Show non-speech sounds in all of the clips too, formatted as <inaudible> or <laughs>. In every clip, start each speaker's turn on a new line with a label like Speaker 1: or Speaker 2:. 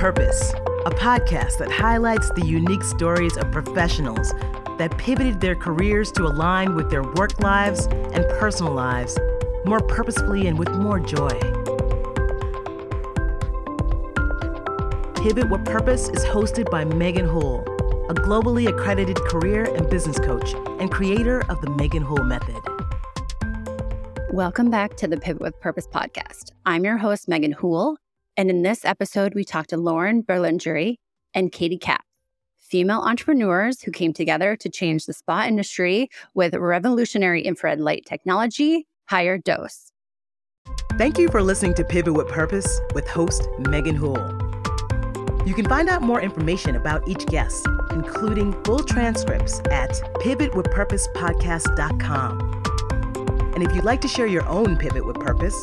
Speaker 1: Purpose, a podcast that highlights the unique stories of professionals that pivoted their careers to align with their work lives and personal lives more purposefully and with more joy. Pivot with Purpose is hosted by Megan Houle, a globally accredited career and business coach and creator of the Megan Houle Method.
Speaker 2: Welcome back to the Pivot with Purpose podcast. I'm your host, Megan Houle. And in this episode, we talked to Lauren Berlingeri and Katie Kaps, female entrepreneurs who came together to change the spa industry with revolutionary infrared light technology, HigherDOSE.
Speaker 1: Thank you for listening to Pivot with Purpose with host Megan Houle. You can find out more information about each guest, including full transcripts at pivotwithpurposepodcast.com. And if you'd like to share your own pivot with purpose,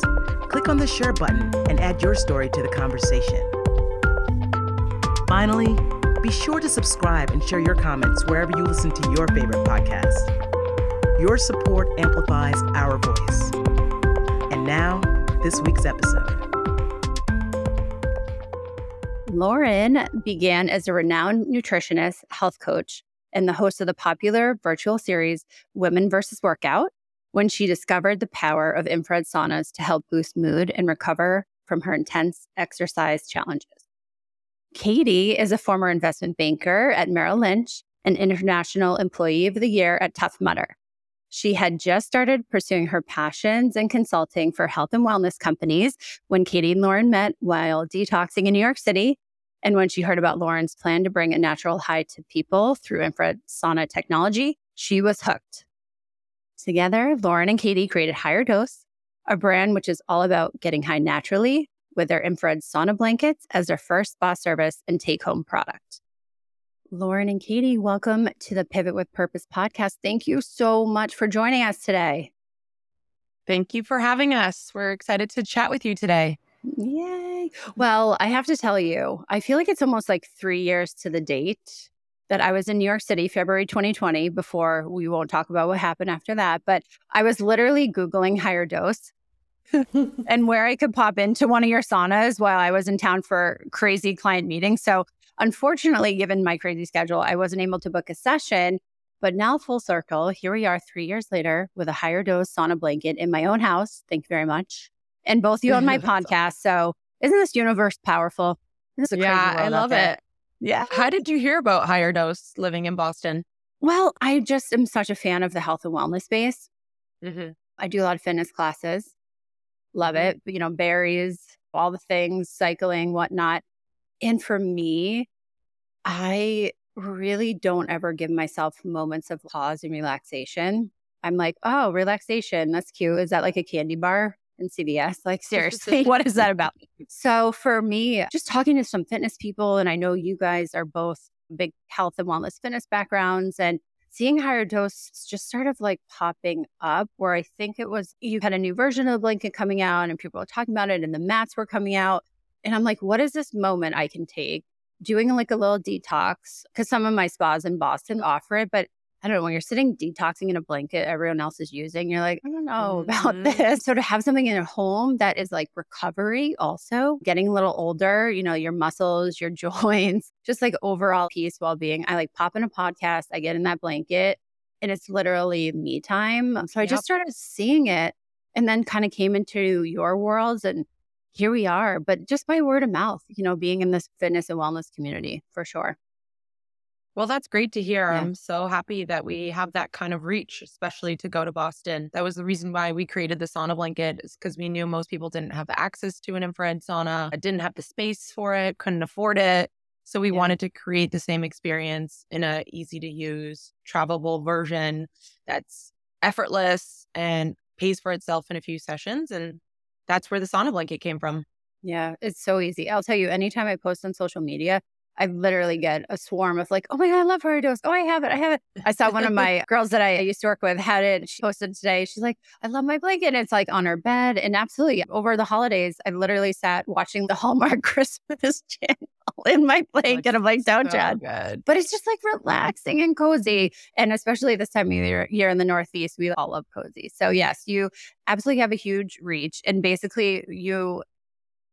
Speaker 1: click on the share button and add your story to the conversation. Finally, be sure to subscribe and share your comments wherever you listen to your favorite podcast. Your support amplifies our voice. And now, this week's episode.
Speaker 2: Lauren began as a renowned nutritionist, health coach, and the host of the popular virtual series Women versus Workout when she discovered the power of infrared saunas to help boost mood and recover from her intense exercise challenges. Katie is a former investment banker at Merrill Lynch and International Employee of the Year at Tough Mudder. She had just started pursuing her passions and consulting for health and wellness companies when Katie and Lauren met while detoxing in New York City. And when she heard about Lauren's plan to bring a natural high to people through infrared sauna technology, she was hooked. Together, Lauren and Katie created HigherDOSE, a brand which is all about getting high naturally with their infrared sauna blankets as their first spa service and take home product. Lauren and Katie, welcome to the Pivot with Purpose podcast. Thank you so much for joining us today.
Speaker 3: Thank you for having us. We're excited to chat with you today.
Speaker 2: Yay. Well, I have to tell you, I feel like it's almost like three years to the date that I was in New York City, February 2020, before we won't talk about what happened after that. But I was literally Googling HigherDOSE <laughs> and where I could pop into one of your saunas while I was in town for crazy client meetings. So, unfortunately, given my crazy schedule, I wasn't able to book a session. But now, full circle, here we are three years later with a HigherDOSE sauna blanket in my own house. Thank you very much. And both you on my <laughs> podcast. So, isn't this universe powerful?
Speaker 3: This is yeah, I love it. Yeah. How did you hear about HigherDOSE living in Boston?
Speaker 2: Well, I just am such a fan of the health and wellness space. Mm-hmm. I do a lot of fitness classes. Love mm-hmm. it. You know, berries, all the things, cycling, whatnot. And for me, I really don't ever give myself moments of pause and relaxation. I'm like, oh, relaxation. That's cute. Is that like a candy bar? In CVS. Like, seriously, <laughs> what is that about? <laughs> So, for me, just talking to some fitness people, and I know you guys are both big health and wellness fitness backgrounds, and seeing higher doses just sort of like popping up where I think it was you had a new version of the blanket coming out and people were talking about it and the mats were coming out. And I'm like, what is this moment I can take? Doing like a little detox because some of my spas in Boston offer it, but I don't know, when you're sitting detoxing in a blanket everyone else is using, you're like, I don't know about <laughs> mm-hmm. this. So to have something in a home that is like recovery also, getting a little older, you know, your muscles, your <laughs> joints, just like overall peace, well being. I like pop in a podcast, I get in that blanket, and it's literally me time. So I yep. just started seeing it and then kind of came into your worlds and here we are, but just by word of mouth, you know, being in this fitness and wellness community for sure.
Speaker 3: Well, that's great to hear. Yeah. I'm so happy that we have that kind of reach, especially to go to Boston. That was the reason why we created the sauna blanket, is because we knew most people didn't have access to an infrared sauna, didn't have the space for it, couldn't afford it. So we yeah. wanted to create the same experience in a easy to use, travelable version that's effortless and pays for itself in a few sessions. And that's where the sauna blanket came from.
Speaker 2: Yeah, it's so easy. I'll tell you, anytime I post on social media, I literally get a swarm of like, oh my God, I love Dose. Oh, I have it. I have it. I saw one of <laughs> my girls that I used to work with had it. She posted today. She's like, I love my blanket. And it's like on her bed. And absolutely over the holidays, I literally sat watching the Hallmark <laughs> Christmas channel in my blanket. I'm like, don't so Good. But it's just like relaxing and cozy. And especially this time of year, year in the Northeast, we all love cozy. So yes, you absolutely have a huge reach. And basically you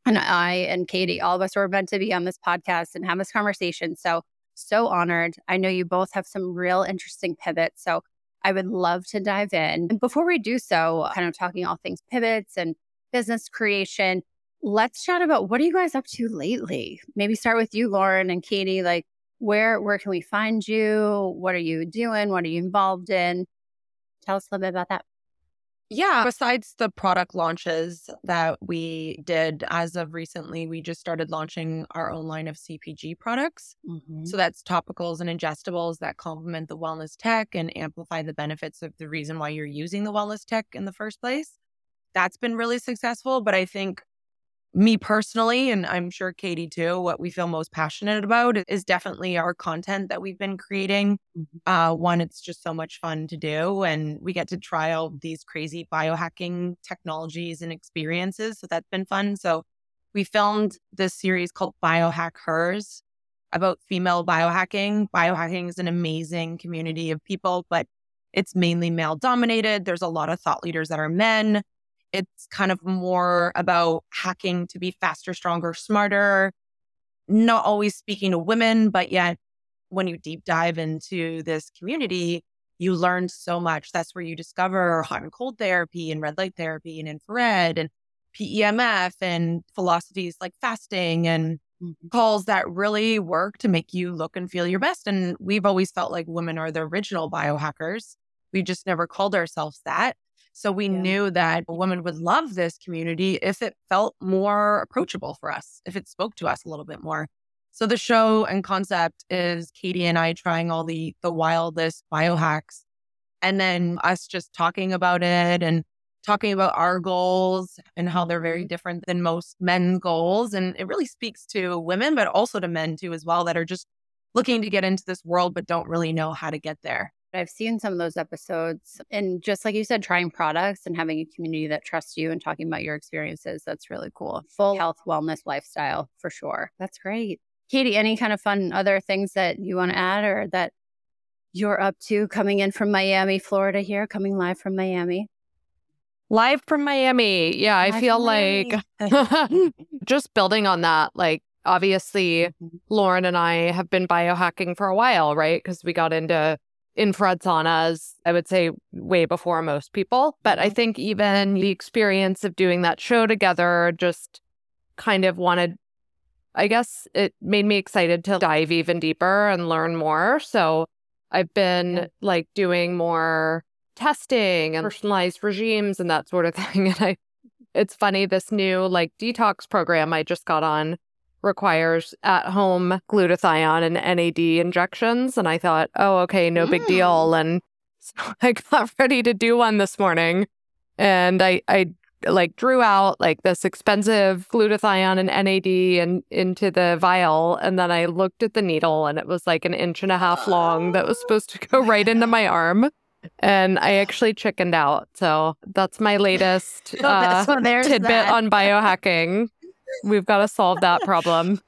Speaker 2: And I and Katie, all of us were meant to be on this podcast and have this conversation. So, so honored. I know you both have some real interesting pivots. So, I would love to dive in. And before we do so, kind of talking all things pivots and business creation, let's chat about what are you guys up to lately? Maybe start with you, Lauren and Katie. Like, where where can we find you? What are you doing? What are you involved in? Tell us a little bit about that.
Speaker 3: Yeah. Besides the product launches that we did as of recently, we just started launching our own line of CPG products. Mm-hmm. So that's topicals and ingestibles that complement the wellness tech and amplify the benefits of the reason why you're using the wellness tech in the first place. That's been really successful. But I think me personally, and I'm sure Katie too, what we feel most passionate about is definitely our content that we've been creating. Mm-hmm. Uh, one, it's just so much fun to do, and we get to try all these crazy biohacking technologies and experiences. So that's been fun. So we filmed this series called Biohack Hers about female biohacking. Biohacking is an amazing community of people, but it's mainly male dominated. There's a lot of thought leaders that are men. It's kind of more about hacking to be faster, stronger, smarter, not always speaking to women, but yet when you deep dive into this community, you learn so much. That's where you discover hot and cold therapy and red light therapy and infrared and PEMF and philosophies like fasting and mm-hmm. calls that really work to make you look and feel your best. And we've always felt like women are the original biohackers. We just never called ourselves that. So we yeah. knew that women would love this community if it felt more approachable for us, if it spoke to us a little bit more. So the show and concept is Katie and I trying all the the wildest biohacks and then us just talking about it and talking about our goals and how they're very different than most men's goals and it really speaks to women but also to men too as well that are just looking to get into this world but don't really know how to get there.
Speaker 2: I've seen some of those episodes. And just like you said, trying products and having a community that trusts you and talking about your experiences, that's really cool. Full health, wellness lifestyle for sure. That's great. Katie, any kind of fun other things that you want to add or that you're up to coming in from Miami, Florida here, coming live from Miami?
Speaker 4: Live from Miami. Yeah, live I feel like <laughs> just building on that, like obviously mm-hmm. Lauren and I have been biohacking for a while, right? Because we got into infrared saunas, I would say way before most people. But I mm-hmm. think even the experience of doing that show together just kind of wanted, I guess it made me excited to dive even deeper and learn more. So I've been yeah. like doing more testing and personalized regimes and that sort of <laughs> thing. And I, it's funny, this new like detox program I just got on requires at home glutathione and NAD injections. And I thought, oh, okay, no big deal. Mm. And so <laughs> I got ready to do one this morning. And I, I like drew out like this expensive glutathione and NAD and into the vial. And then I looked at the needle and it was like an inch and a half long that was supposed to go right into my arm. And I actually chickened out. So that's my latest <laughs> uh, so tidbit that. on biohacking. We've got to solve that problem.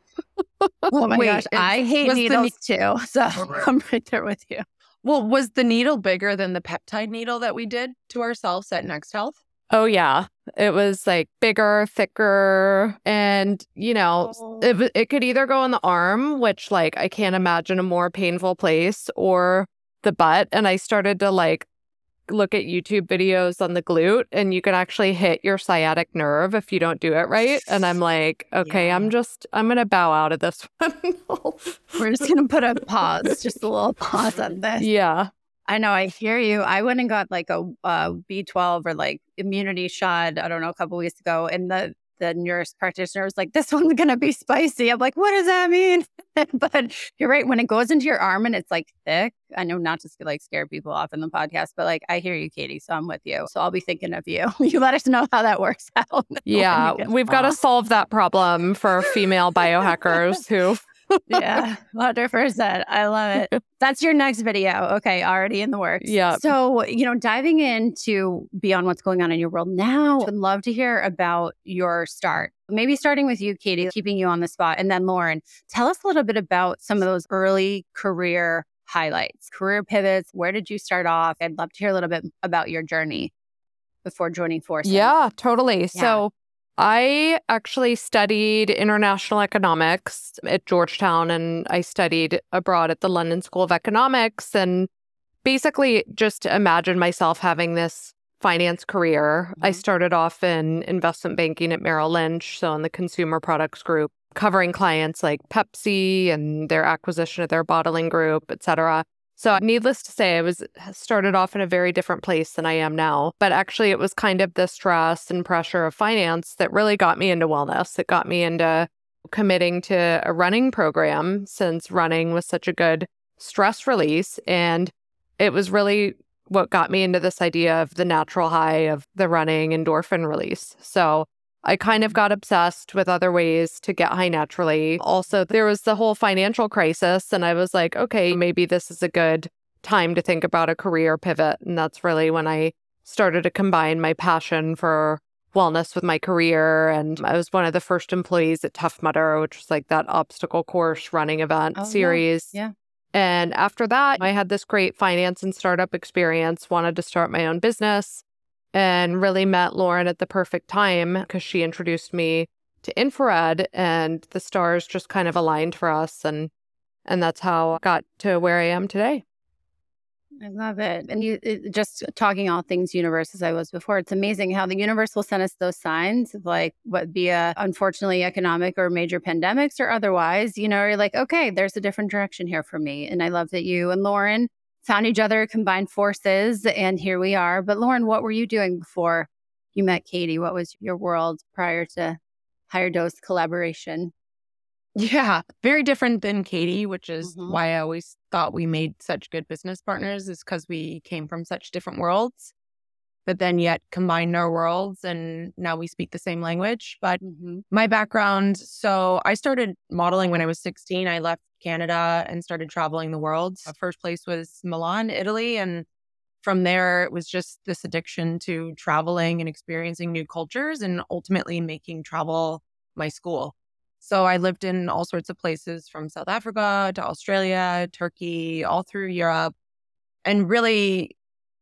Speaker 2: oh my Wait, gosh, I hate needles ne- too. So I'm right there with you.
Speaker 3: Well, was the needle bigger than the peptide needle that we did to ourselves at Next Health?
Speaker 4: Oh, yeah. It was like bigger, thicker, and you know, oh. it, it could either go in the arm, which like I can't imagine a more painful place, or the butt. And I started to like look at YouTube videos on the glute and you can actually hit your sciatic nerve if you don't do it right. And I'm like, okay, yeah. I'm just, I'm going to bow out of this <laughs> one.
Speaker 2: We're just going to put a pause, just a little pause on this.
Speaker 4: Yeah.
Speaker 2: I know, I hear you. I went and got like a a B12 or like immunity shot, I don't know, a couple weeks ago. And the the nurse practitioner was like, this <laughs> one's going to be spicy. I'm like, what does that mean? <laughs> but you're right. When it goes into your arm and it's like thick, I know not to like scare people off in the podcast, but like, I hear you, Katie. So I'm with you. So I'll be thinking of you. <laughs> you let us know how that works out.
Speaker 4: Yeah. We've got to solve that problem for female biohackers who
Speaker 2: yeah, 100%. I love it. <laughs> That's your next video. Okay, already in the works.
Speaker 4: Yeah.
Speaker 2: So, you know, diving into beyond what's going on in your world now, I would love to hear about your start. Maybe starting with you, Katie, keeping you on the spot. And then Lauren, tell us a little bit about some of those early career highlights, career pivots. Where did you start off? I'd love to hear a little bit about your journey before joining Force.
Speaker 4: Yeah, totally. Yeah. So, I actually studied international economics at Georgetown and I studied abroad at the London School of Economics and basically just imagined myself having this finance career. Mm-hmm. I started off in investment banking at Merrill Lynch, so in the consumer products group, covering clients like Pepsi and their acquisition of their bottling group, et cetera. So, needless to say, I was uh, started off in a very different place than I am now. But actually, it was kind of the stress and pressure of finance that really got me into wellness. It got me into committing to a running program since running was such a good stress release. And it was really what got me into this idea of the natural high of the running endorphin release. So, I kind of mm-hmm. got obsessed with other ways to get high naturally. Also, there was the whole financial crisis, and I was like, okay, maybe this is a good time to think about a career pivot. And that's really when I started to combine my passion for wellness with my career. And I was one of the first employees at Tough Mudder, which was like that obstacle course running event oh, series.
Speaker 2: Yeah. yeah.
Speaker 4: And after that, I had this great finance and startup experience, wanted to start my own business and really met Lauren at the perfect time because she introduced me to infrared and the stars just kind of aligned for us and and that's how I got to where I am today.
Speaker 2: I love it. And you it, just talking all things universe as I was before, it's amazing how the universe will send us those signs of like what via unfortunately economic or major pandemics or otherwise, you know, you're like, okay, there's a different direction here for me. And I love that you and Lauren found each other, combined forces, and here we are. But Lauren, what were you doing before you met Katie? What was your world prior to HigherDOSE collaboration?
Speaker 3: Yeah, very different than Katie, which is mm-hmm. why I always thought we made such good business partners, is because we came from such different worlds, but then yet combined our worlds and now we speak the same language. But mm-hmm. my background so I started modeling when I was 16. I left Canada and started traveling the world. The first place was Milan, Italy. And from there, it was just this addiction to traveling and experiencing new cultures and ultimately making travel my school. So I lived in all sorts of places from South Africa to Australia, Turkey, all through Europe, and really,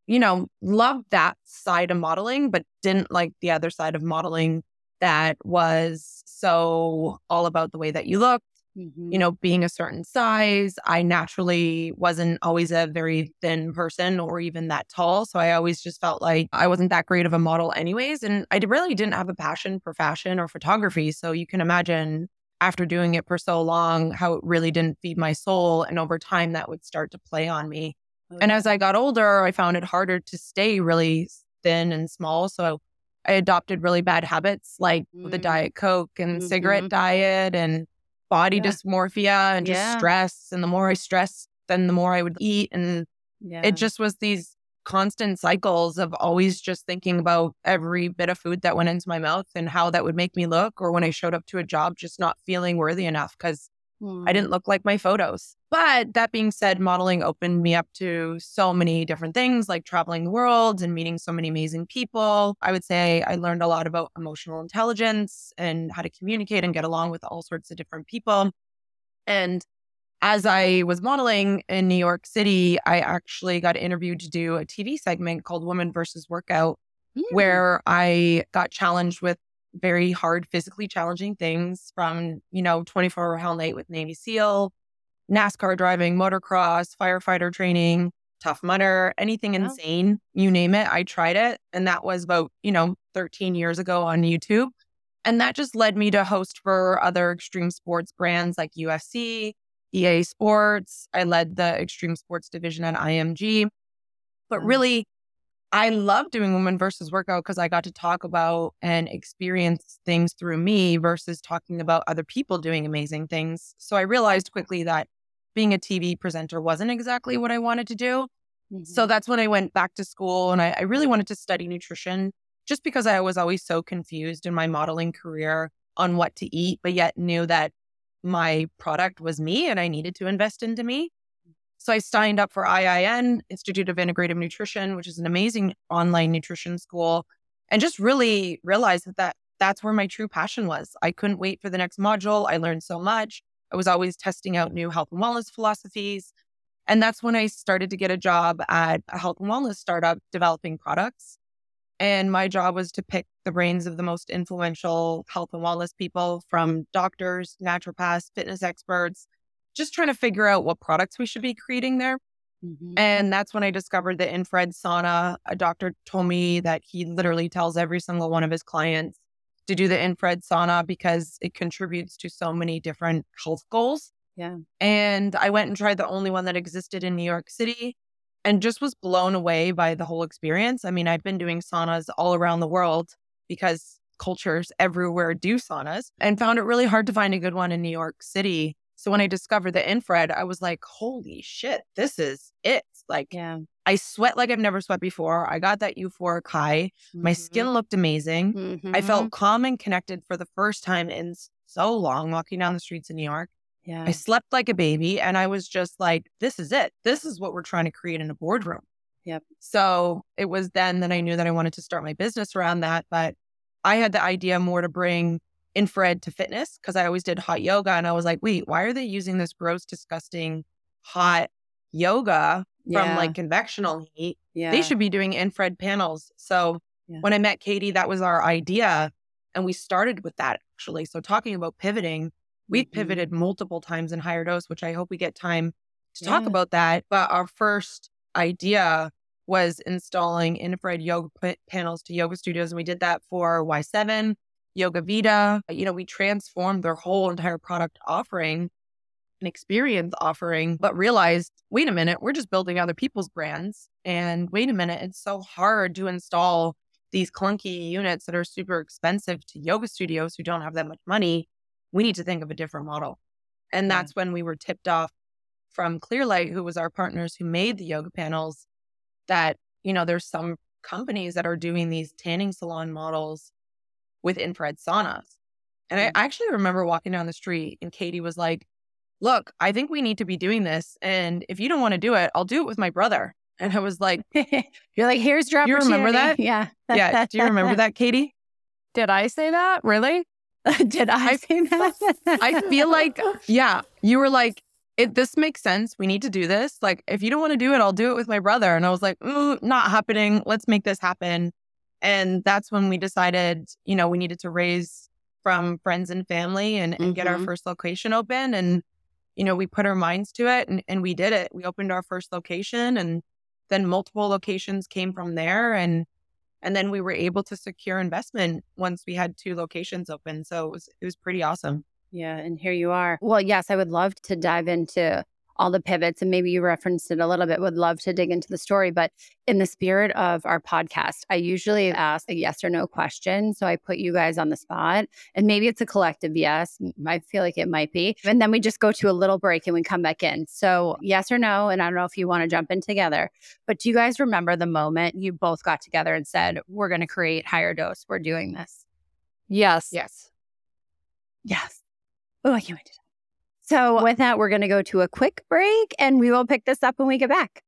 Speaker 3: you know, loved that side of modeling, but didn't like the other side of modeling that was so all about the way that you looked Mm-hmm. You know, being a certain size, I naturally wasn't always a very thin person or even that tall. So I always just felt like I wasn't that great of a model, anyways. And I really didn't have a passion for fashion or photography. So you can imagine after doing it for so long, how it really didn't feed my soul. And over time, that would start to play on me. And as I got older, I found it harder to stay really thin and small. So I adopted really bad habits like mm-hmm. the Diet Coke and mm-hmm. cigarette diet and body yeah. dysmorphia and just yeah. stress. And the more I stressed, then the more I would eat. And yeah. it just was these constant cycles of always just thinking about every bit of food that went into my mouth and how that would make me look. Or when I showed up to a job, just not feeling worthy enough because I didn't look like my photos. But that being said, modeling opened me up to so many different things like traveling the world and meeting so many amazing people. I would say I learned a lot about emotional intelligence and how to communicate and get along with all sorts of different people. And as I was modeling in New York City, I actually got interviewed to do a TV segment called Woman versus Workout, mm. where I got challenged with very hard, physically challenging things from, you know, 24 hour hell night with Navy SEAL, NASCAR driving, motocross, firefighter training, tough mudder, anything insane, you name it. I tried it. And that was about, you know, 13 years ago on YouTube. And that just led me to host for other extreme sports brands like UFC, EA Sports. I led the extreme sports division at IMG. But mm. really, I love doing women versus workout because I got to talk about and experience things through me versus talking about other people doing amazing things. So I realized quickly that being a TV presenter wasn't exactly what I wanted to do. Mm-hmm. So that's when I went back to school and I, I really wanted to study nutrition just because I was always so confused in my modeling career on what to eat, but yet knew that my product was me and I needed to invest into me. So I signed up for IIN, Institute of Integrative Nutrition, which is an amazing online nutrition school, and just really realized that, that that's where my true passion was. I couldn't wait for the next module. I learned so much. I was always testing out new health and wellness philosophies. And that's when I started to get a job at a health and wellness startup developing products. And my job was to pick the brains of the most influential health and wellness people from doctors, naturopaths, fitness experts, just trying to figure out what products we should be creating there. Mm-hmm. And that's when I discovered the infrared sauna. A doctor told me that he literally tells every single one of his clients to do the infrared sauna because it contributes to so many different health goals.
Speaker 2: Yeah.
Speaker 3: And I went and tried the only one that existed in New York City and just was blown away by the whole experience. I mean, I've been doing saunas all around the world because cultures everywhere do saunas and found it really hard to find a good one in New York City. So when I discovered the infrared, I was like, holy shit, this is it. Like,
Speaker 2: yeah.
Speaker 3: I sweat like I've never sweat before. I got that euphoric high. Mm-hmm. My skin looked amazing. Mm-hmm. I felt calm and connected for the first time in so long walking down the streets in New York.
Speaker 2: Yeah.
Speaker 3: I slept like a baby and I was just like, this is it. This is what we're trying to create in a boardroom.
Speaker 2: Yep.
Speaker 3: So it was then that I knew that I wanted to start my business around that. But I had the idea more to bring infrared to fitness because I always did hot yoga. And I was like, wait, why are they using this gross, disgusting hot yoga from yeah. like convectional heat?
Speaker 2: Yeah.
Speaker 3: They should be doing infrared panels. So yeah. when I met Katie, that was our idea. And we started with that actually. So talking about pivoting, We've mm-hmm. pivoted multiple times in HigherDOSE, which I hope we get time to talk about that. But our first idea was installing infrared yoga p- panels to yoga studios. And we did that for Y7, Yoga Vida. You know, we transformed their whole entire product offering and experience offering, but realized, wait a minute, we're just building other people's brands. And wait a minute, it's so hard to install these clunky units that are super expensive to yoga studios who don't have that much money we need to think of a different model. And that's when we were tipped off from Clearlight, who was our partners who made the yoga panels, that, you know, there's some companies that are doing these tanning salon models with infrared saunas. And I actually remember walking down the street and Katie was like, Look, I think we need to be doing this. And if you don't want to do it, I'll do it with my brother. And I was like, <laughs>
Speaker 2: You're like, here's your
Speaker 3: You remember that? <laughs>
Speaker 2: Yeah.
Speaker 3: yeah. Do you remember that, Katie?
Speaker 4: Did I say that? Really? <laughs>
Speaker 2: Did I say that?
Speaker 3: I feel like, yeah, you were like, it, this makes sense. We need to do this. Like, if you don't want to do it, I'll do it with my brother. And I was like, mm, not happening. Let's make this happen. And that's when we decided, you know, we needed to raise from friends and family and, and mm-hmm. get our mm-hmm. first location open. And, you know, we put our minds to it and, and we did it. We opened our first location and then multiple locations came from there. And and then we were able to secure investment once we had two locations open. So it was it was pretty awesome.
Speaker 2: Yeah, and here you are. Well, yes, I would love to dive into all the pivots and maybe you referenced it a little bit would love to dig into the story but in the spirit of our podcast i usually ask a yes or no question so i put you guys on the spot and maybe it's a collective yes i feel like it might be and then we just go to a little break and we come back in. So yes or no and i don't know if you want to jump in together but do you guys remember the moment you both got together and said we're going to create HigherDOSE we're doing this?
Speaker 4: Yes.
Speaker 3: Yes.
Speaker 2: Yes. Oh i can't wait to so, with that, we're going to go to a quick break and we will pick this up when we get back.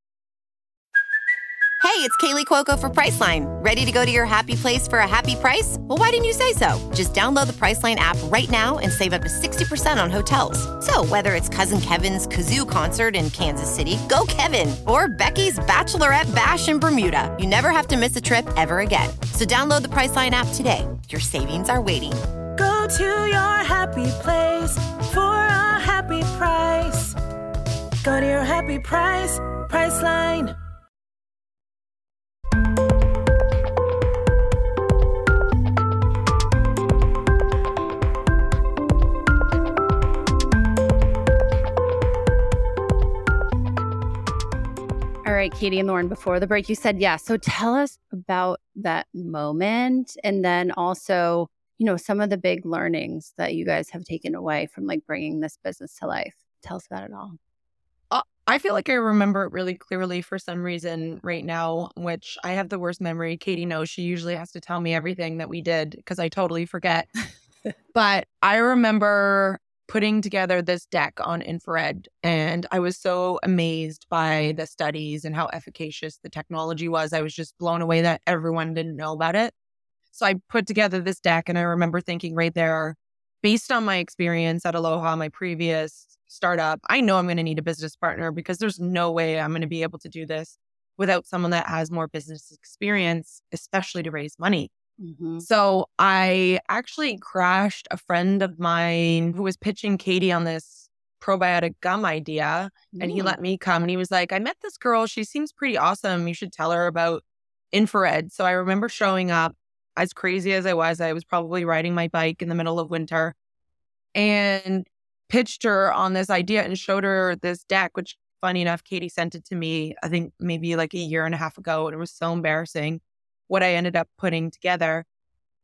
Speaker 5: Hey, it's Kaley Cuoco for Priceline. Ready to go to your happy place for a happy price? Well, why didn't you say so? Just download the Priceline app right now and save up to 60% on hotels. So, whether it's Cousin Kevin's Kazoo concert in Kansas City, go Kevin, or Becky's Bachelorette Bash in Bermuda, you never have to miss a trip ever again. So, download the Priceline app today. Your savings are waiting
Speaker 6: Go to your happy place for a happy price. Go to your happy price, Priceline.
Speaker 2: All right, Katie and Lauren, before the break, you said yes. So tell us about that moment and then also you know, some of the big learnings that you guys have taken away from like bringing this business to life? Tell us about it all.
Speaker 3: Uh, I feel like I remember it really clearly for some reason right now, which I have the worst memory. Katie knows she usually has to tell me everything that we did because I totally forget. <laughs> but I remember putting together this deck on infrared and I was so amazed by the studies and how efficacious the technology was. I was just blown away that everyone didn't know about it. So I put together this deck and I remember thinking right there, based on my experience at Aloha, my previous startup, I know I'm going to need a business partner because there's no way I'm going to be able to do this without someone that has more business experience, especially to raise money. Mm-hmm. So I actually crashed a friend of mine who was pitching Katie on this probiotic gum idea. And he let me come and he was like, I met this girl. She seems pretty awesome. You should tell her about infrared. So I remember showing up as crazy as I was. I was probably riding my bike in the middle of winter and pitched her on this idea and showed her this deck, which funny enough, Katie sent it to me, I think maybe like a year and a half ago. And it was so embarrassing what I ended up putting together.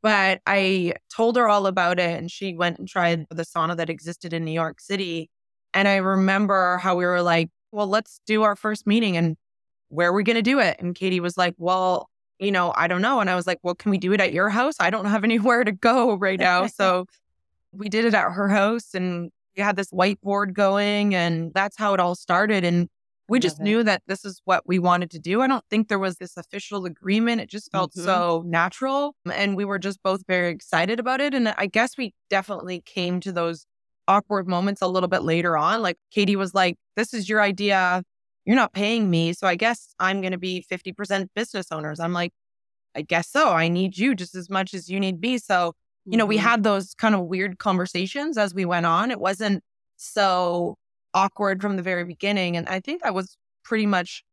Speaker 3: But I told her all about it and she went and tried the sauna that existed in New York City. And I remember how we were like, well, let's do our first meeting and where are we going to do it? And Katie was like, well, you know, I don't know. And I was like, well, can we do it at your house? I don't have <laughs> anywhere to go right now. <laughs> so we did it at her house and we had this whiteboard going and that's how it all started. And we just knew that this is what we wanted to do. I don't think there was this official agreement. It just felt mm-hmm. so natural. And we were just both very excited about it. And I guess we definitely came to those awkward moments a little bit later on. Like Katie was like, This is your idea. You're not paying me. So I guess I'm going to be 50% business owners. I'm like, I guess so. I need you just as much as you need me. So, you know, mm-hmm. we had those kind of weird conversations as we went on. It wasn't so awkward from the very beginning. And I think that was pretty much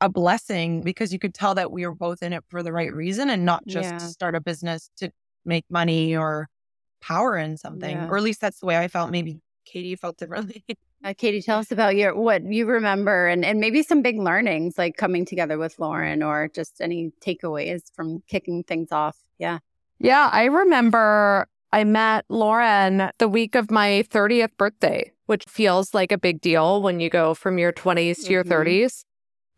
Speaker 3: a blessing because you could tell that we were both in it for the right reason and not just yeah. to start a business to make money or power in something. Yeah. Or at least that's the way I felt. Maybe Katie felt differently. <laughs>
Speaker 2: uh, Katie, tell us about your what you remember and, and maybe some big learnings like coming together with Lauren or just any takeaways from kicking things off. Yeah.
Speaker 4: Yeah, I remember I met Lauren the week of my 30th birthday which feels like a big deal when you go from your 20s to mm-hmm. your 30s.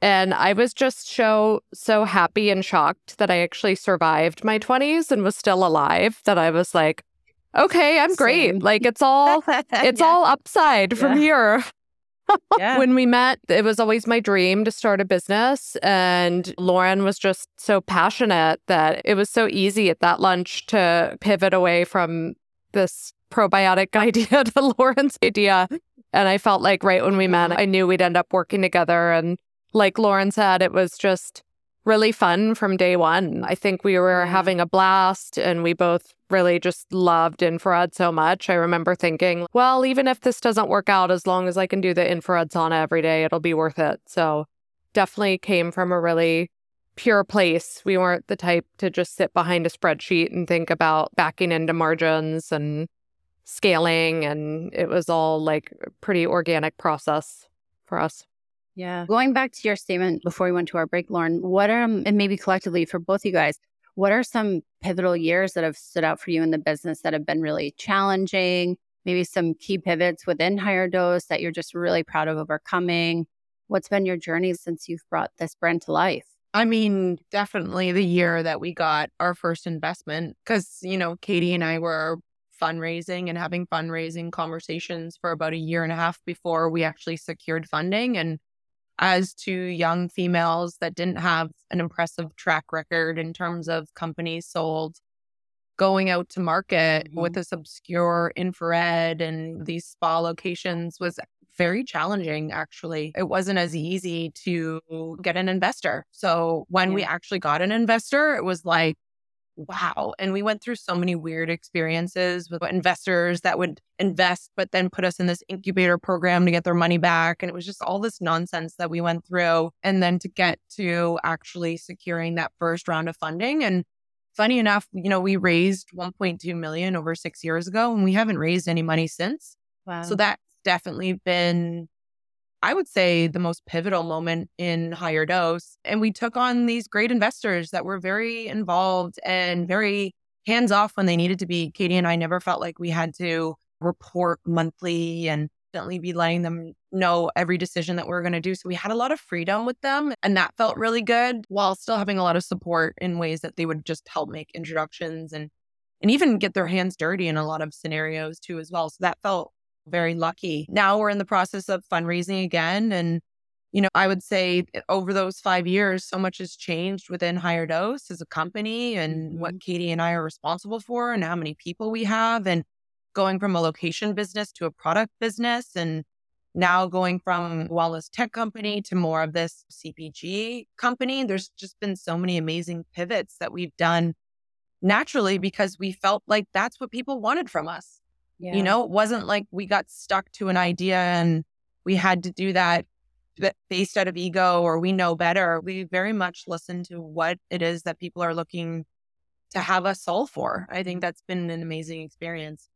Speaker 4: And I was just so so happy and shocked that I actually survived my 20s and was still alive that I was like, okay, I'm Same. great. Like it's all <laughs> it's yeah. all upside yeah. from here. <laughs> yeah. When we met, it was always my dream to start a business. And Lauren was just so passionate that it was so easy at that lunch to pivot away from this probiotic <laughs> idea to Lauren's idea. And I felt like right when we met, mm-hmm. I knew we'd end up working together. And like Lauren said, it was just really fun from day one. I think we were mm-hmm. having a blast and we both really just loved infrared so much. I remember thinking, well, even if this doesn't work out, as long as I can do the infrared sauna every day, it'll be worth it. So definitely came from a really pure place. We weren't the type to just sit behind a spreadsheet and think about backing into margins and scaling and it was all like a pretty organic process for us.
Speaker 2: Yeah. Going back to your statement before we went to our break, Lauren, what are, um, and maybe collectively for both you guys, what are some pivotal years that have stood out for you in the business that have been really challenging? Maybe some key pivots within HigherDOSE that you're just really proud of overcoming? What's been your journey since you've brought this brand to life?
Speaker 3: I mean, definitely the year that we got our first investment, because, you know, Katie and I were fundraising and having fundraising conversations for about a year and a half before we actually secured funding. And as two young females that didn't have an impressive track record in terms of companies sold, going out to market mm-hmm. with this obscure infrared and these spa locations was very challenging, actually. It wasn't as easy to get an investor. So when yeah. we actually got an investor, it was like, wow. And we went through so many weird experiences with investors that would invest, but then put us in this incubator program to get their money back. And it was just all this nonsense that we went through. And then to get to actually securing that first round of funding. And funny enough, you know, we raised 1.2 million over six years ago and we haven't raised any money since. Wow. So that's definitely been I would say, the most pivotal moment in HigherDOSE. And we took on these great investors that were very involved and very hands off when they needed to be. Katie and I never felt like we had to report monthly and definitely be letting them know every decision that we are going to do. So we had a lot of freedom with them. And that felt really good while still having a lot of support in ways that they would just help make introductions and and even get their hands dirty in a lot of scenarios too as well. So that felt very lucky. Now we're in the process of fundraising again. And, you know, I would say over those five years, so much has changed within HigherDOSE as a company and mm-hmm. what Katie and I are responsible for and how many people we have and going from a location business to a product business. And now going from wellness tech company to more of this CPG company, there's just been so many amazing pivots that we've done naturally because we felt like that's what people wanted from us. Yeah. You know, it wasn't like we got stuck to an idea and we had to do that based out of ego or we know better. We very much listen to what it is that people are looking to have us solve for. I think that's been an amazing experience.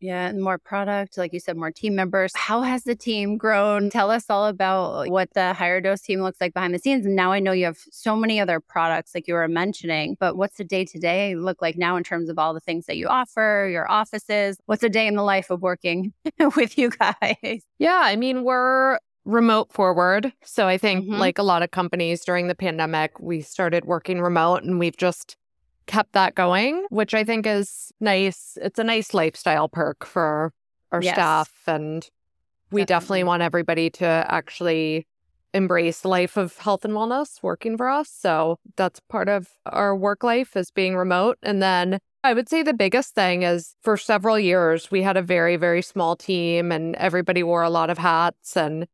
Speaker 2: Yeah, and more product, like you said, more team members. How has the team grown? Tell us all about what the HigherDOSE team looks like behind the scenes. And now I know you have so many other products, like you were mentioning, but what's the day to day look like now in terms of all the things that you offer, your offices? What's a day in the life of working <laughs> with you guys?
Speaker 4: Yeah, I mean, we're remote forward. So I think, mm-hmm. like a lot of companies during the pandemic, we started working remote and we've just kept that going, which I think is nice. It's a nice lifestyle perk for our yes. staff. And we definitely. definitely want everybody to actually embrace life of health and wellness working for us. So that's part of our work life is being remote. And then I would say the biggest thing is for several years, we had a very, very small team and everybody wore a lot of hats and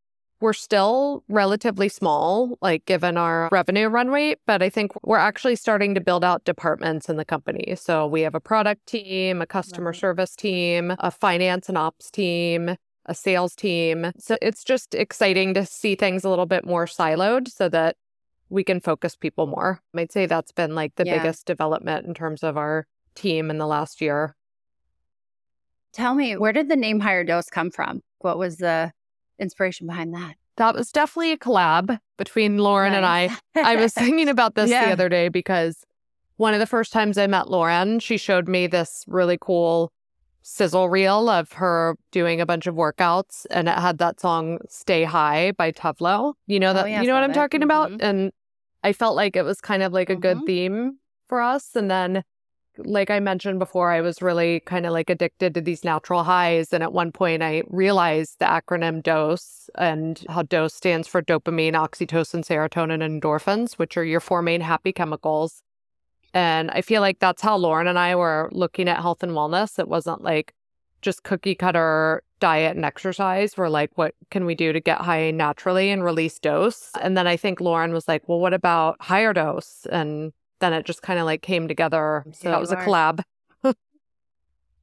Speaker 4: we're still relatively small, like given our revenue run rate, but I think we're actually starting to build out departments in the company. So we have a product team, a customer right. service team, a finance and ops team, a sales team. So it's just exciting to see things a little bit more siloed so that we can focus people more. I'd say that's been like the yeah. biggest development in terms of our team in the last year.
Speaker 2: Tell me, where did the name HigherDOSE come from? What was the inspiration behind that?
Speaker 4: That was definitely a collab between Lauren nice. and I. I was <laughs> thinking about this yeah. the other day because one of the first times I met Lauren, she showed me this really cool sizzle reel of her doing a bunch of workouts and it had that song Stay High by Tove You know that oh, you know what I'm it. talking mm-hmm. about? And I felt like it was kind of like a mm-hmm. good theme for us. And then like I mentioned before, I was really kind of like addicted to these natural highs. And at one point, I realized the acronym DOSE and how DOSE stands for dopamine, oxytocin, serotonin, and endorphins, which are your four main happy chemicals. And I feel like that's how Lauren and I were looking at health and wellness. It wasn't like just cookie cutter diet and exercise. We're like, what can we do to get high naturally and release dose? And then I think Lauren was like, well, what about HigherDOSE? And then it just kind of like came together. So that was a collab.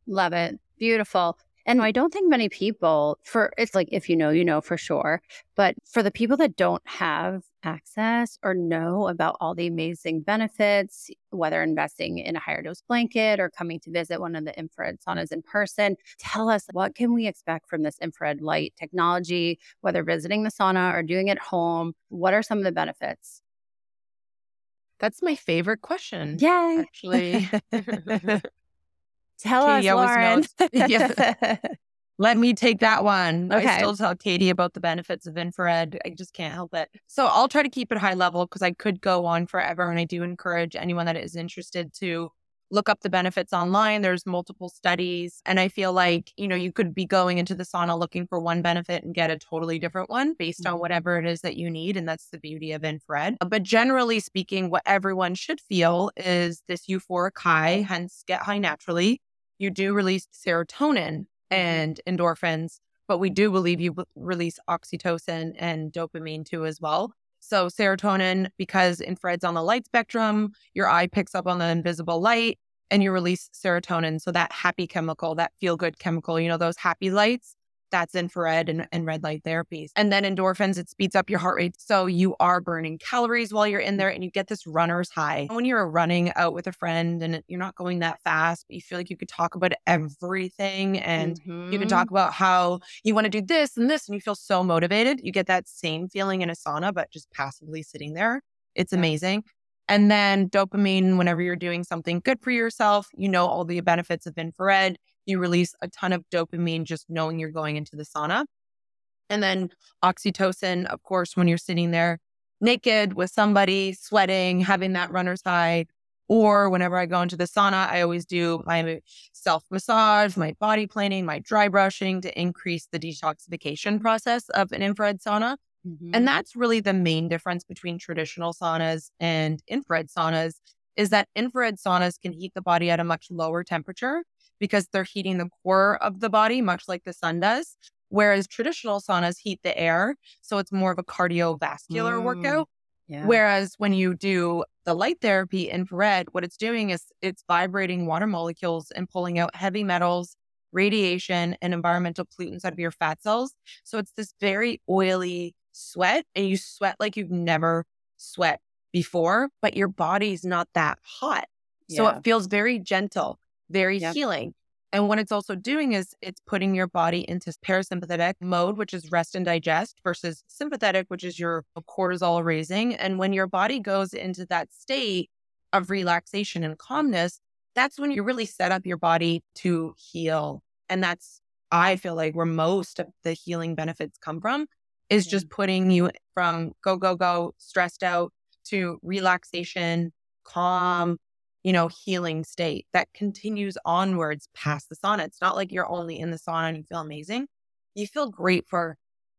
Speaker 2: Love it. Beautiful. And I don't think many people for it's like if you know, you know for sure. But for the people that don't have access or know about all the amazing benefits, whether investing in a HigherDOSE blanket or coming to visit one of the infrared saunas in person, tell us what can we expect from this infrared light technology, whether visiting the sauna or doing it home? What are some of the benefits?
Speaker 3: That's my favorite question.
Speaker 2: Yay.
Speaker 3: Actually. <laughs> <laughs>
Speaker 2: Tell Katie us, Lauren. <laughs>
Speaker 3: yeah. Let me take that one. Okay. I still tell Katie about the benefits of infrared. I just can't help it. So I'll try to keep it high level because I could go on forever. And I do encourage anyone that is interested to look up the benefits online. There's multiple studies. And I feel like, you know, you could be going into the sauna looking for one benefit and get a totally different one based on mm-hmm. whatever it is that you need. And that's the beauty of infrared. But generally speaking, what everyone should feel is this euphoric high, hence get high naturally. You do release serotonin mm-hmm. and endorphins, but we do believe you release oxytocin and dopamine too as well. So serotonin, because infrared's on the light spectrum, your eye picks up on the invisible light and you release serotonin. So that happy chemical, that feel good chemical, you know, those happy lights, that's infrared and, and red light therapies. And then endorphins, it speeds up your heart rate. So you are burning calories while you're in there and you get this runner's high. When you're running out with a friend and you're not going that fast, but you feel like you could talk about everything and mm-hmm. you can talk about how you want to do this and this and you feel so motivated. You get that same feeling in a sauna, but just passively sitting there. It's amazing. And then dopamine, whenever you're doing something good for yourself, you know all the benefits of infrared you release a ton of dopamine just knowing you're going into the sauna. And then oxytocin, of course, when you're sitting there naked with somebody, sweating, having that runner's high. Or whenever I go into the sauna, I always do my self massage, my body planing, my dry brushing to increase the detoxification process of an infrared sauna. Mm-hmm. And that's really the main difference between traditional saunas and infrared saunas is that infrared saunas can heat the body at a much lower temperature because they're heating the core of the body, much like the sun does. Whereas traditional saunas heat the air. So it's more of a cardiovascular mm, workout.
Speaker 2: Yeah.
Speaker 3: Whereas when you do the light therapy infrared, what it's doing is it's vibrating water molecules and pulling out heavy metals, radiation, and environmental pollutants out of your fat cells. So it's this very oily sweat, and you sweat like you've never sweat before, but your body's not that hot. So yeah. it feels very gentle, very yep. healing. And what it's also doing is it's putting your body into parasympathetic mode, which is rest and digest, versus sympathetic, which is your cortisol raising. And when your body goes into that state of relaxation and calmness, that's when you really set up your body to heal. And that's, I feel like, where most of the healing benefits come from is just putting you from go, go, go, stressed out to relaxation, calm, you know, healing state that continues onwards past the sauna. It's not like you're only in the sauna and you feel amazing. You feel great for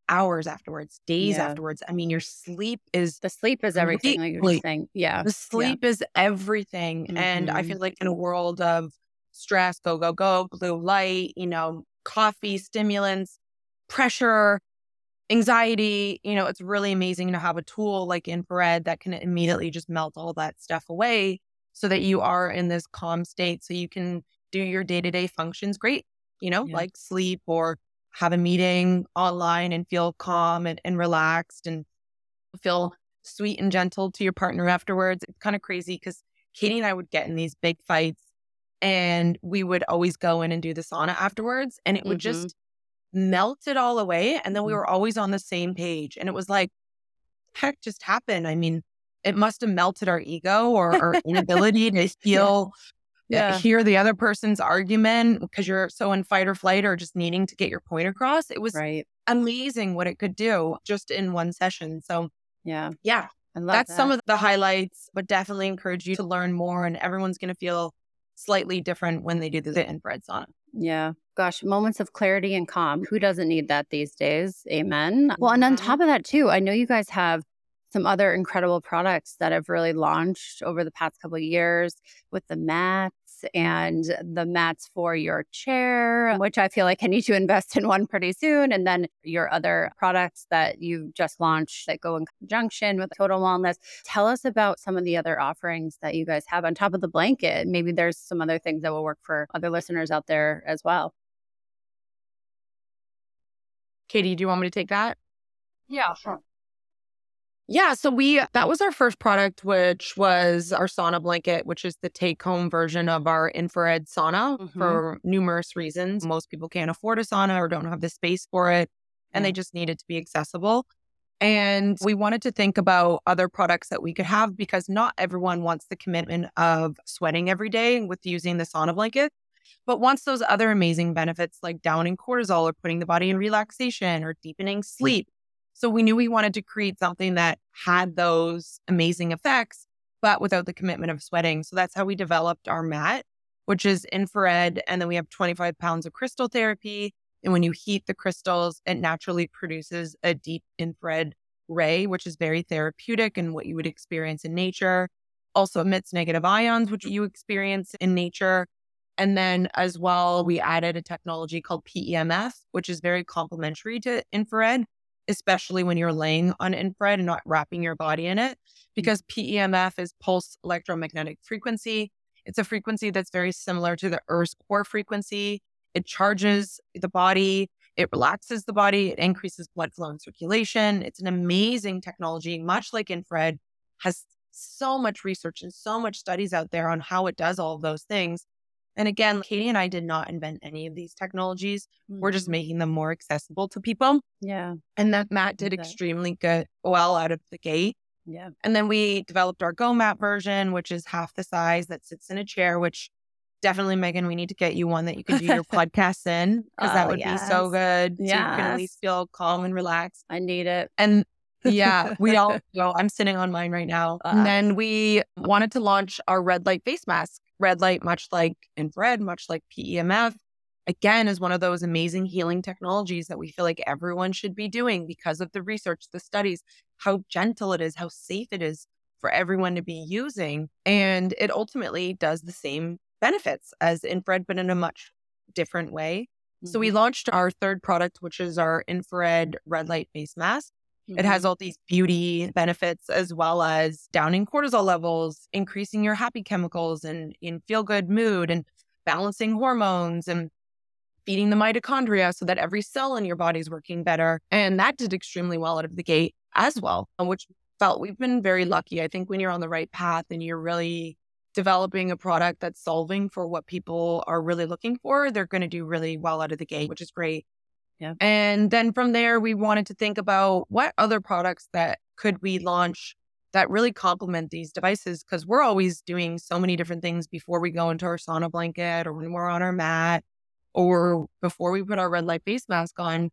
Speaker 3: hours afterwards, days yeah. afterwards. I mean, your sleep is
Speaker 2: the sleep is everything, like you're saying. Yeah.
Speaker 3: The sleep yeah. is everything. Mm-hmm. And I mm-hmm. feel like in a world of stress, go, go, go, blue light, you know, coffee, stimulants, pressure, anxiety, you know, it's really amazing to have a tool like infrared that can immediately just melt all that stuff away so that you are in this calm state so you can do your day to day functions great, you know, yeah. like sleep or have a meeting online and feel calm and, and relaxed and feel sweet and gentle to your partner afterwards. It's kind of crazy because Katie and I would get in these big fights and we would always go in and do the sauna afterwards and it would mm-hmm. just melt it all away. And then we mm-hmm. were always on the same page. And it was like, heck just happened. I mean, it must have melted our ego or our <laughs> inability to feel eh, yeah. hear the other person's argument because you're so in fight or flight or just needing to get your point across. It was
Speaker 2: right.
Speaker 3: amazing what it could do just in one session. So
Speaker 2: yeah.
Speaker 3: Yeah. That's that. some of the highlights, but definitely encourage you to learn more and everyone's gonna feel slightly different when they do the infrared sauna.
Speaker 2: Yeah. Gosh, moments of clarity and calm. Who doesn't need that these days? Amen. Well, and on top of that, too, I know you guys have some other incredible products that have really launched over the past couple of years with the mats and the mats for your chair, which I feel like I need to invest in one pretty soon. And then your other products that you just launched that go in conjunction with Total Wellness. Tell us about some of the other offerings that you guys have on top of the blanket. Maybe there's some other things that will work for other listeners out there as well.
Speaker 3: Katie, do you want me to take that?
Speaker 2: Yeah, sure.
Speaker 3: Yeah, so we that was our first product, which was our sauna blanket, which is the take home version of our infrared sauna mm-hmm. for numerous reasons. Most people can't afford a sauna or don't have the space for it, and they just need it to be accessible. And we wanted to think about other products that we could have because not everyone wants the commitment of sweating every day with using the sauna blanket, but wants those other amazing benefits like downing cortisol or putting the body in relaxation or deepening sleep so we knew we wanted to create something that had those amazing effects, but without the commitment of sweating. So that's how we developed our mat, which is infrared. And then we have 25 pounds of crystal therapy. And when you heat the crystals, it naturally produces a deep infrared ray, which is very therapeutic and what you would experience in nature. Also emits negative ions, which you experience in nature. And then as well, we added a technology called PEMF, which is very complementary to infrared especially when you're laying on infrared and not wrapping your body in it, mm. because PEMF is pulse electromagnetic frequency. It's a frequency that's very similar to the Earth's core frequency. It charges the body, it relaxes the body, it increases blood flow and circulation. It's an amazing technology, much like infrared, has so much research and so much studies out there on how it does all of those things. And again, Katie and I did not invent any of these technologies. Mm-hmm. We're just mm-hmm. making them more accessible to people.
Speaker 2: Yeah.
Speaker 3: And that mat did okay. extremely good, well out of the gate.
Speaker 2: Yeah.
Speaker 3: And then we developed our Go Mat version, which is half the size that sits in a chair, which definitely, Megan, we need to get you one that you can do your <laughs> podcast in because oh, that would yes. be so good. Yeah. So you can at least feel calm and relaxed.
Speaker 2: I need it.
Speaker 3: And yeah, <laughs> we all go. I'm sitting on mine right now. Uh, and then we wanted to launch our red light face mask red light, much like infrared, much like PEMF, again, is one of those amazing healing technologies that we feel like everyone should be doing because of the research, the studies, how gentle it is, how safe it is for everyone to be using. And it ultimately does the same benefits as infrared, but in a much different way. Mm-hmm. So we mm-hmm. launched our third product, which is our infrared red light face mask. It has mm-hmm. all these beauty benefits as well as downing cortisol levels, increasing your happy chemicals and in feel good mood and balancing hormones and feeding the mitochondria so that every cell in your body is working better. And that did extremely well out of the gate as well, which felt we've been very lucky. I think when you're on the right path and you're really developing a product that's solving for what people are really looking for, they're going to do really well out of the gate, which is great. Yeah. And then from there, we wanted to think about what other products that could we launch that really complement these devices because we're always doing so many different things before we go into our sauna blanket or when we're on our mat or before we put our red light face mask on.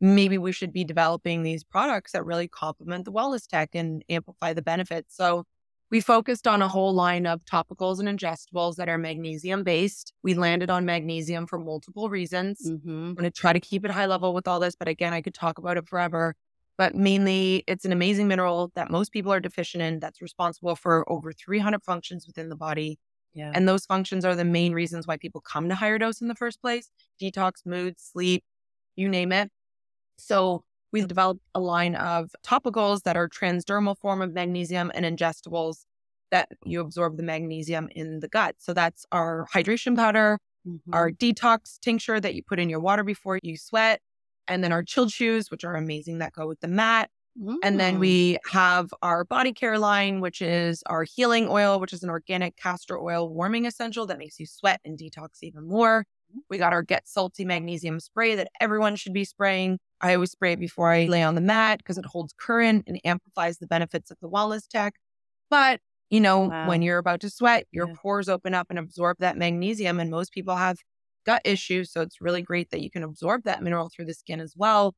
Speaker 3: Maybe we should be developing these products that really complement the wellness tech and amplify the benefits. So we focused on a whole line of topicals and ingestibles that are magnesium based. We landed on magnesium for multiple reasons. Mm-hmm. I'm going to try to keep it high level with all this, but again, I could talk about it forever. But mainly, it's an amazing mineral that most people are deficient in that's responsible for over 300 functions within the body. Yeah. And those functions are the main reasons why people come to HigherDOSE in the first place detox, mood, sleep, you name it. So, We've developed a line of topicals that are transdermal form of magnesium and ingestibles that you absorb the magnesium in the gut. So that's our hydration powder, mm-hmm. our detox tincture that you put in your water before you sweat, and then our chilled shoes, which are amazing that go with the mat. Mm-hmm. And then mm. we have our body care line, which is our healing oil, which is an organic castor oil warming essential that makes you sweat and detox even more. We got our Get Salty Magnesium spray that everyone should be spraying. I always spray it before I lay on the mat because it holds current and amplifies the benefits of the wellness tech. But, you know, wow. when you're about to sweat, your yeah. pores open up and absorb that magnesium. And most people have gut issues. So it's really great that you can absorb that mineral through the skin as well.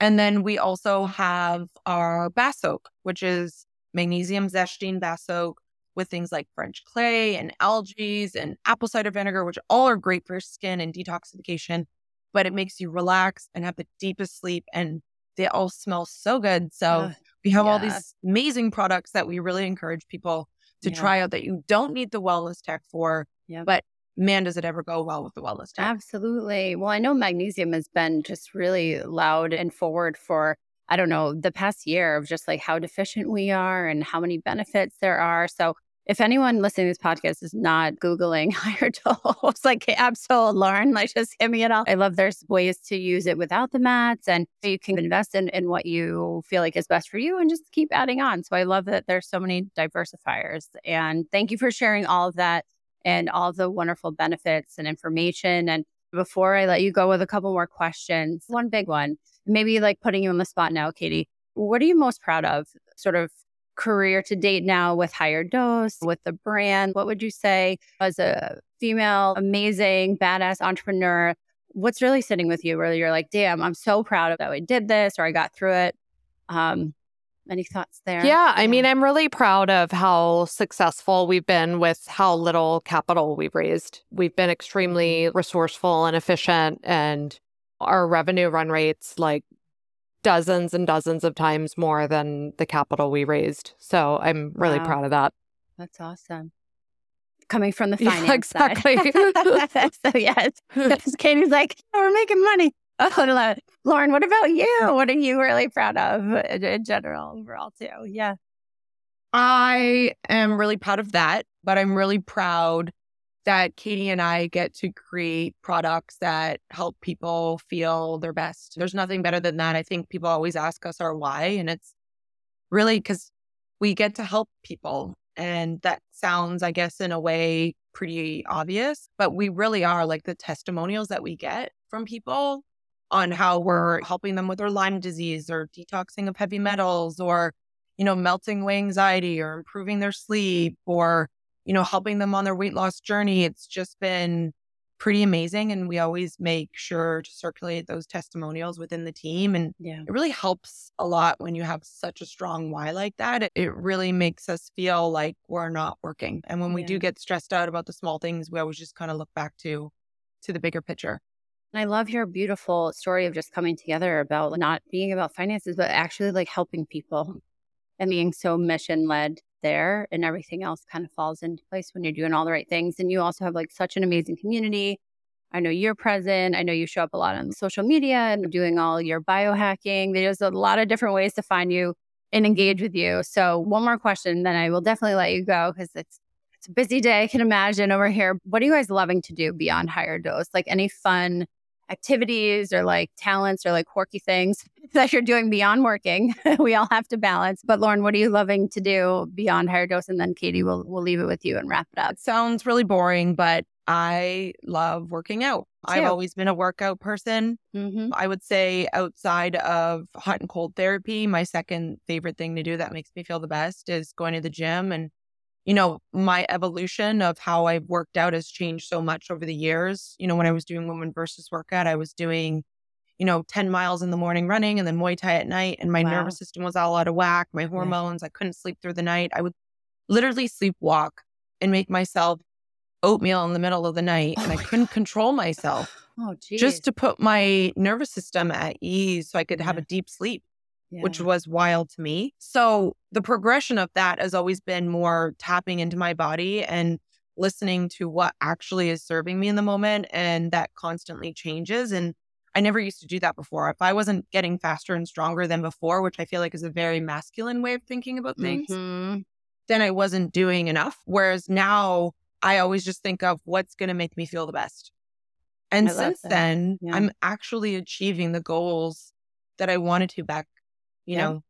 Speaker 3: And then we also have our bath soak, which is magnesium Zechstein bath soak with things like French clay and algae and apple cider vinegar, which all are great for skin and detoxification, but it makes you relax and have the deepest sleep. And they all smell so good. So uh, we have yeah. all these amazing products that we really encourage people to yeah. try out that you don't need the wellness tech for, yep. but man, does it ever go well with the wellness tech.
Speaker 2: Absolutely. Well, I know magnesium has been just really loud and forward for I don't know, the past year of just like how deficient we are and how many benefits there are. So if anyone listening to this podcast is not Googling <laughs> HigherDOSE, like Absol Lauren, like just give me it all. I love there's ways to use it without the mats and you can invest in, in what you feel like is best for you and just keep adding on. So I love that there's so many diversifiers. And thank you for sharing all of that and all the wonderful benefits and information. And before I let you go with a couple more questions, one big one, maybe like putting you on the spot now, Katie, what are you most proud of sort of career to date now with HigherDOSE, with the brand? What would you say as a female, amazing, badass entrepreneur? What's really sitting with you where you're like, damn, I'm so proud of that I did this or I got through it? Um, any thoughts there?
Speaker 4: Yeah, I mean, I'm really proud of how successful we've been with how little capital we've raised. We've been extremely resourceful and efficient, and our revenue run rates like dozens and dozens of times more than the capital we raised. So I'm really wow. proud of that.
Speaker 2: That's awesome. Coming from the <laughs> finance
Speaker 4: yeah, exactly.
Speaker 2: side. <laughs> so <laughs> yes, Katie's like, oh, we're making money. Oh, Lauren, what about you? What are you really proud of in general, overall, too? Yeah.
Speaker 3: I am really proud of that, but I'm really proud that Katie and I get to create products that help people feel their best. There's nothing better than that. I think people always ask us our why, and it's really because we get to help people. And that sounds, I guess, in a way pretty obvious, but we really are like the testimonials that we get from people on how we're helping them with their Lyme disease or detoxing of heavy metals or, you know, melting away anxiety or improving their sleep or you know, helping them on their weight loss journey. It's just been pretty amazing. And we always make sure to circulate those testimonials within the team. And yeah. it really helps a lot when you have such a strong why like that. It, really makes us feel like we're not working. And when we yeah. do get stressed out about the small things, we always just kind of look back to to the bigger picture.
Speaker 2: And I love your beautiful story of just coming together about not being about finances, but actually like helping people and being so mission led there and everything else kind of falls into place when you're doing all the right things. And you also have like such an amazing community I know you're present. I know you show up a lot on social media and doing all your biohacking. There's a lot of different ways to find you and engage with you. So, one more question, then I will definitely let you go because it's it's a busy day. I can imagine over here. What are you guys loving to do beyond HigherDOSE? Like any fun activities or like talents or like quirky things <laughs> that you're doing beyond working. <laughs> we all have to balance. But Lauren, what are you loving to do beyond HigherDOSE? And then Katie, we'll we'll leave it with you and wrap it up.
Speaker 3: It sounds really boring, but I love working out. I've always been a workout person. Mm-hmm. I would say outside of hot and cold therapy, my second favorite thing to do that makes me feel the best is going to the gym. And, you know, my evolution of how I've worked out has changed so much over the years. You know, when I was doing woman versus workout, I was doing, you know, 10 miles in the morning running and then Muay Thai at night. And my wow. nervous system was all out of whack, my hormones, yeah. I couldn't sleep through the night. I would literally sleepwalk and make myself oatmeal in the middle of the night oh and I couldn't control myself. <laughs>
Speaker 2: Oh, geez.
Speaker 3: Just to put my nervous system at ease so I could have yeah. a deep sleep, yeah. which was wild to me. So the progression of that has always been more tapping into my body and listening to what actually is serving me in the moment. And that constantly changes. And I never used to do that before. If I wasn't getting faster and stronger than before, which I feel like is a very masculine way of thinking about things, mm-hmm. then I wasn't doing enough. Whereas now, I always just think of what's going to make me feel the best. And I since then, yeah. I'm actually achieving the goals that I wanted to back, you yeah. know,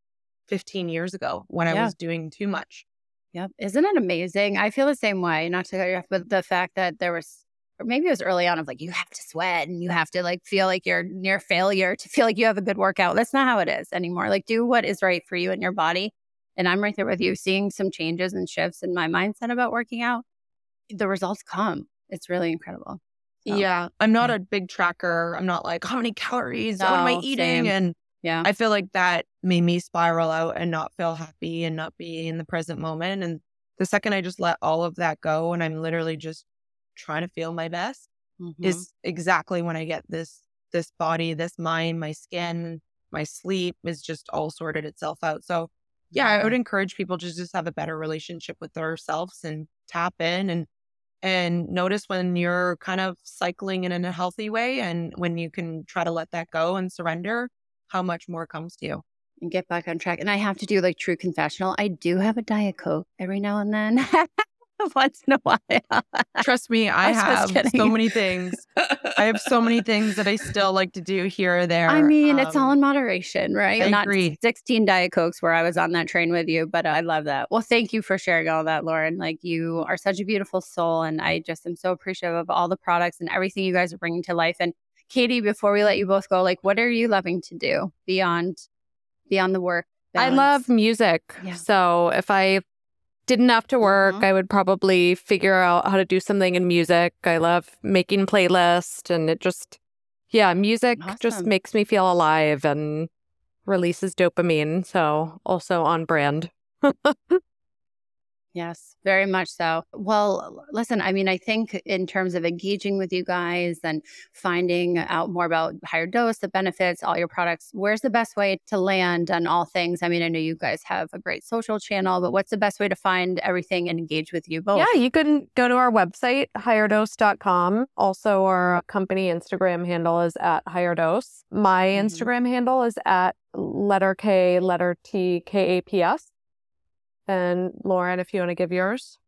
Speaker 3: 15 years ago when yeah. I was doing too much.
Speaker 2: Yep. Isn't it amazing? I feel the same way, not to cut you off, but the fact that there was, or maybe it was early on of like, you have to sweat and you have to like feel like you're near failure to feel like you have a good workout. That's not how it is anymore. Like, do what is right for you and your body. And I'm right there with you, seeing some changes and shifts in my mindset about working out the results come. It's really incredible.
Speaker 3: So, yeah. I'm not yeah. a big tracker. I'm not like, how many calories? No, what am I eating? Same. And yeah, I feel like that made me spiral out and not feel happy and not be in the present moment. And the second I just let all of that go and I'm literally just trying to feel my best mm-hmm. is exactly when I get this this body, this mind, my skin, my sleep is just all sorted itself out. So yeah, I would encourage people to just have a better relationship with themselves and tap in and and notice when you're kind of cycling in a healthy way and when you can try to let that go and surrender how much more comes to you
Speaker 2: and get back on track and i have to do like true confessional i do have a diet coke every now and then <laughs> once in a while.
Speaker 3: Trust me, I, <laughs> I have so many things. I have so many things that I still like to do here or there.
Speaker 2: I mean, um, it's all in moderation, right? I Not agree. 16 Diet Cokes where I was on that train with you, but I love that. Well, thank you for sharing all that, Lauren. Like, you are such a beautiful soul. And I just am so appreciative of all the products and everything you guys are bringing to life. And Katie, before we let you both go, like, what are you loving to do beyond beyond the work?
Speaker 4: Balance? I love music. Yeah. So if I didn't have to work, mm-hmm. I would probably figure out how to do something in music. I love making playlists and it just, yeah, music awesome. just makes me feel alive and releases dopamine. So also on brand. <laughs>
Speaker 2: Yes, very much so. Well, listen, I mean, I think in terms of engaging with you guys and finding out more about HigherDOSE, the benefits, all your products, where's the best way to land on all things? I mean, I know you guys have a great social channel, but what's the best way to find everything and engage with you both?
Speaker 4: Yeah, you can go to our website, higherdose.com. Also, our company Instagram handle is at higherdose. My mm-hmm. Instagram handle is at letter K, letter T, K A P S. And Lauren, if you want to give yours.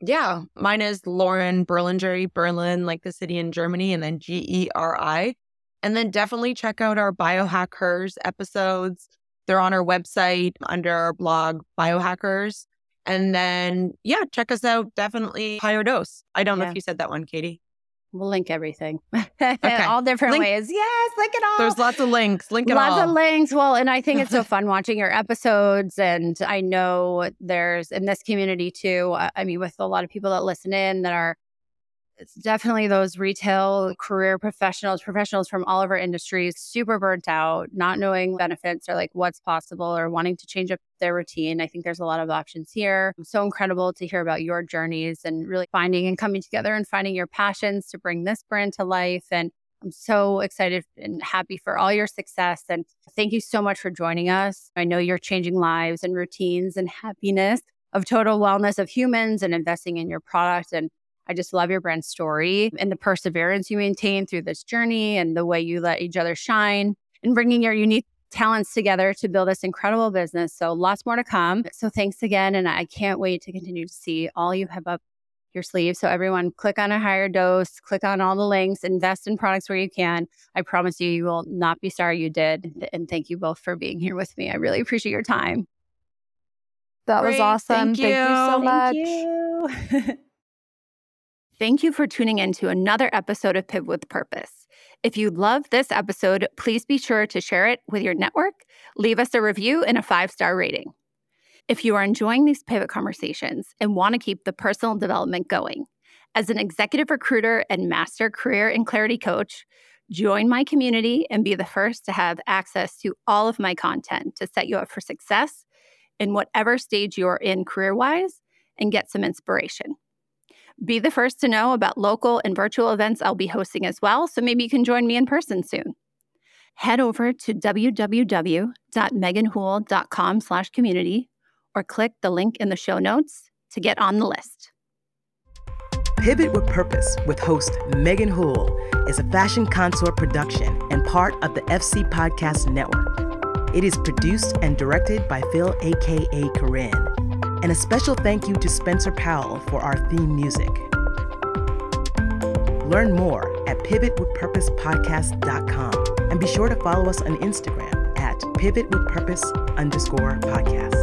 Speaker 3: Yeah, mine is Lauren Berlingeri, Berlin, like the city in Germany, and then G E R I. And then definitely check out our Biohackers episodes. They're on our website under our blog, Biohackers. And then, yeah, check us out. Definitely HigherDOSE. I don't yeah. know if you said that one, Katie.
Speaker 2: We'll link everything. <laughs> Okay. all different link. ways. Yes, link it all.
Speaker 3: There's lots of links. Link it
Speaker 2: lots
Speaker 3: all.
Speaker 2: Lots of links. Well, and I think it's so <laughs> fun watching your episodes. And I know there's in this community too. Uh, I mean, with a lot of people that listen in that are it's definitely those retail career professionals, professionals from all of our industries, super burnt out, not knowing benefits or like what's possible or wanting to change up their routine. I think there's a lot of options here. So incredible to hear about your journeys and really finding and coming together and finding your passions to bring this brand to life. And I'm so excited and happy for all your success. And thank you so much for joining us. I know you're changing lives and routines and happiness of total wellness of humans and investing in your product. And I just love your brand story and the perseverance you maintain through this journey and the way you let each other shine and bringing your unique talents together to build this incredible business. So lots more to come. So thanks again. And I can't wait to continue to see all you have up your sleeve. So everyone click on a HigherDOSE, click on all the links, invest in products where you can. I promise you, you will not be sorry you did. And thank you both for being here with me. I really appreciate your time.
Speaker 4: That Great. was awesome. Thank you, thank you so much.
Speaker 2: You. Thank you for tuning in to another episode of Pivot with Purpose. If you love this episode, please be sure to share it with your network, leave us a review and a five star rating. If you are enjoying these pivot conversations and want to keep the personal development going, as an executive recruiter and master career and clarity coach, join my community and be the first to have access to all of my content to set you up for success in whatever stage you're in career wise and get some inspiration. Be the first to know about local and virtual events I'll be hosting as well, so maybe you can join me in person soon. Head over to www.meganhool.com slash community or click the link in the show notes to get on the list.
Speaker 1: Pivot with Purpose with host Megan Hool is a fashion consort production and part of the FC Podcast Network. It is produced and directed by Phil, aka Corinne. And a special thank you to Spencer Powell for our theme music. Learn more at pivotwithpurposepodcast.com and be sure to follow us on Instagram at pivotwithpurpose underscore podcast.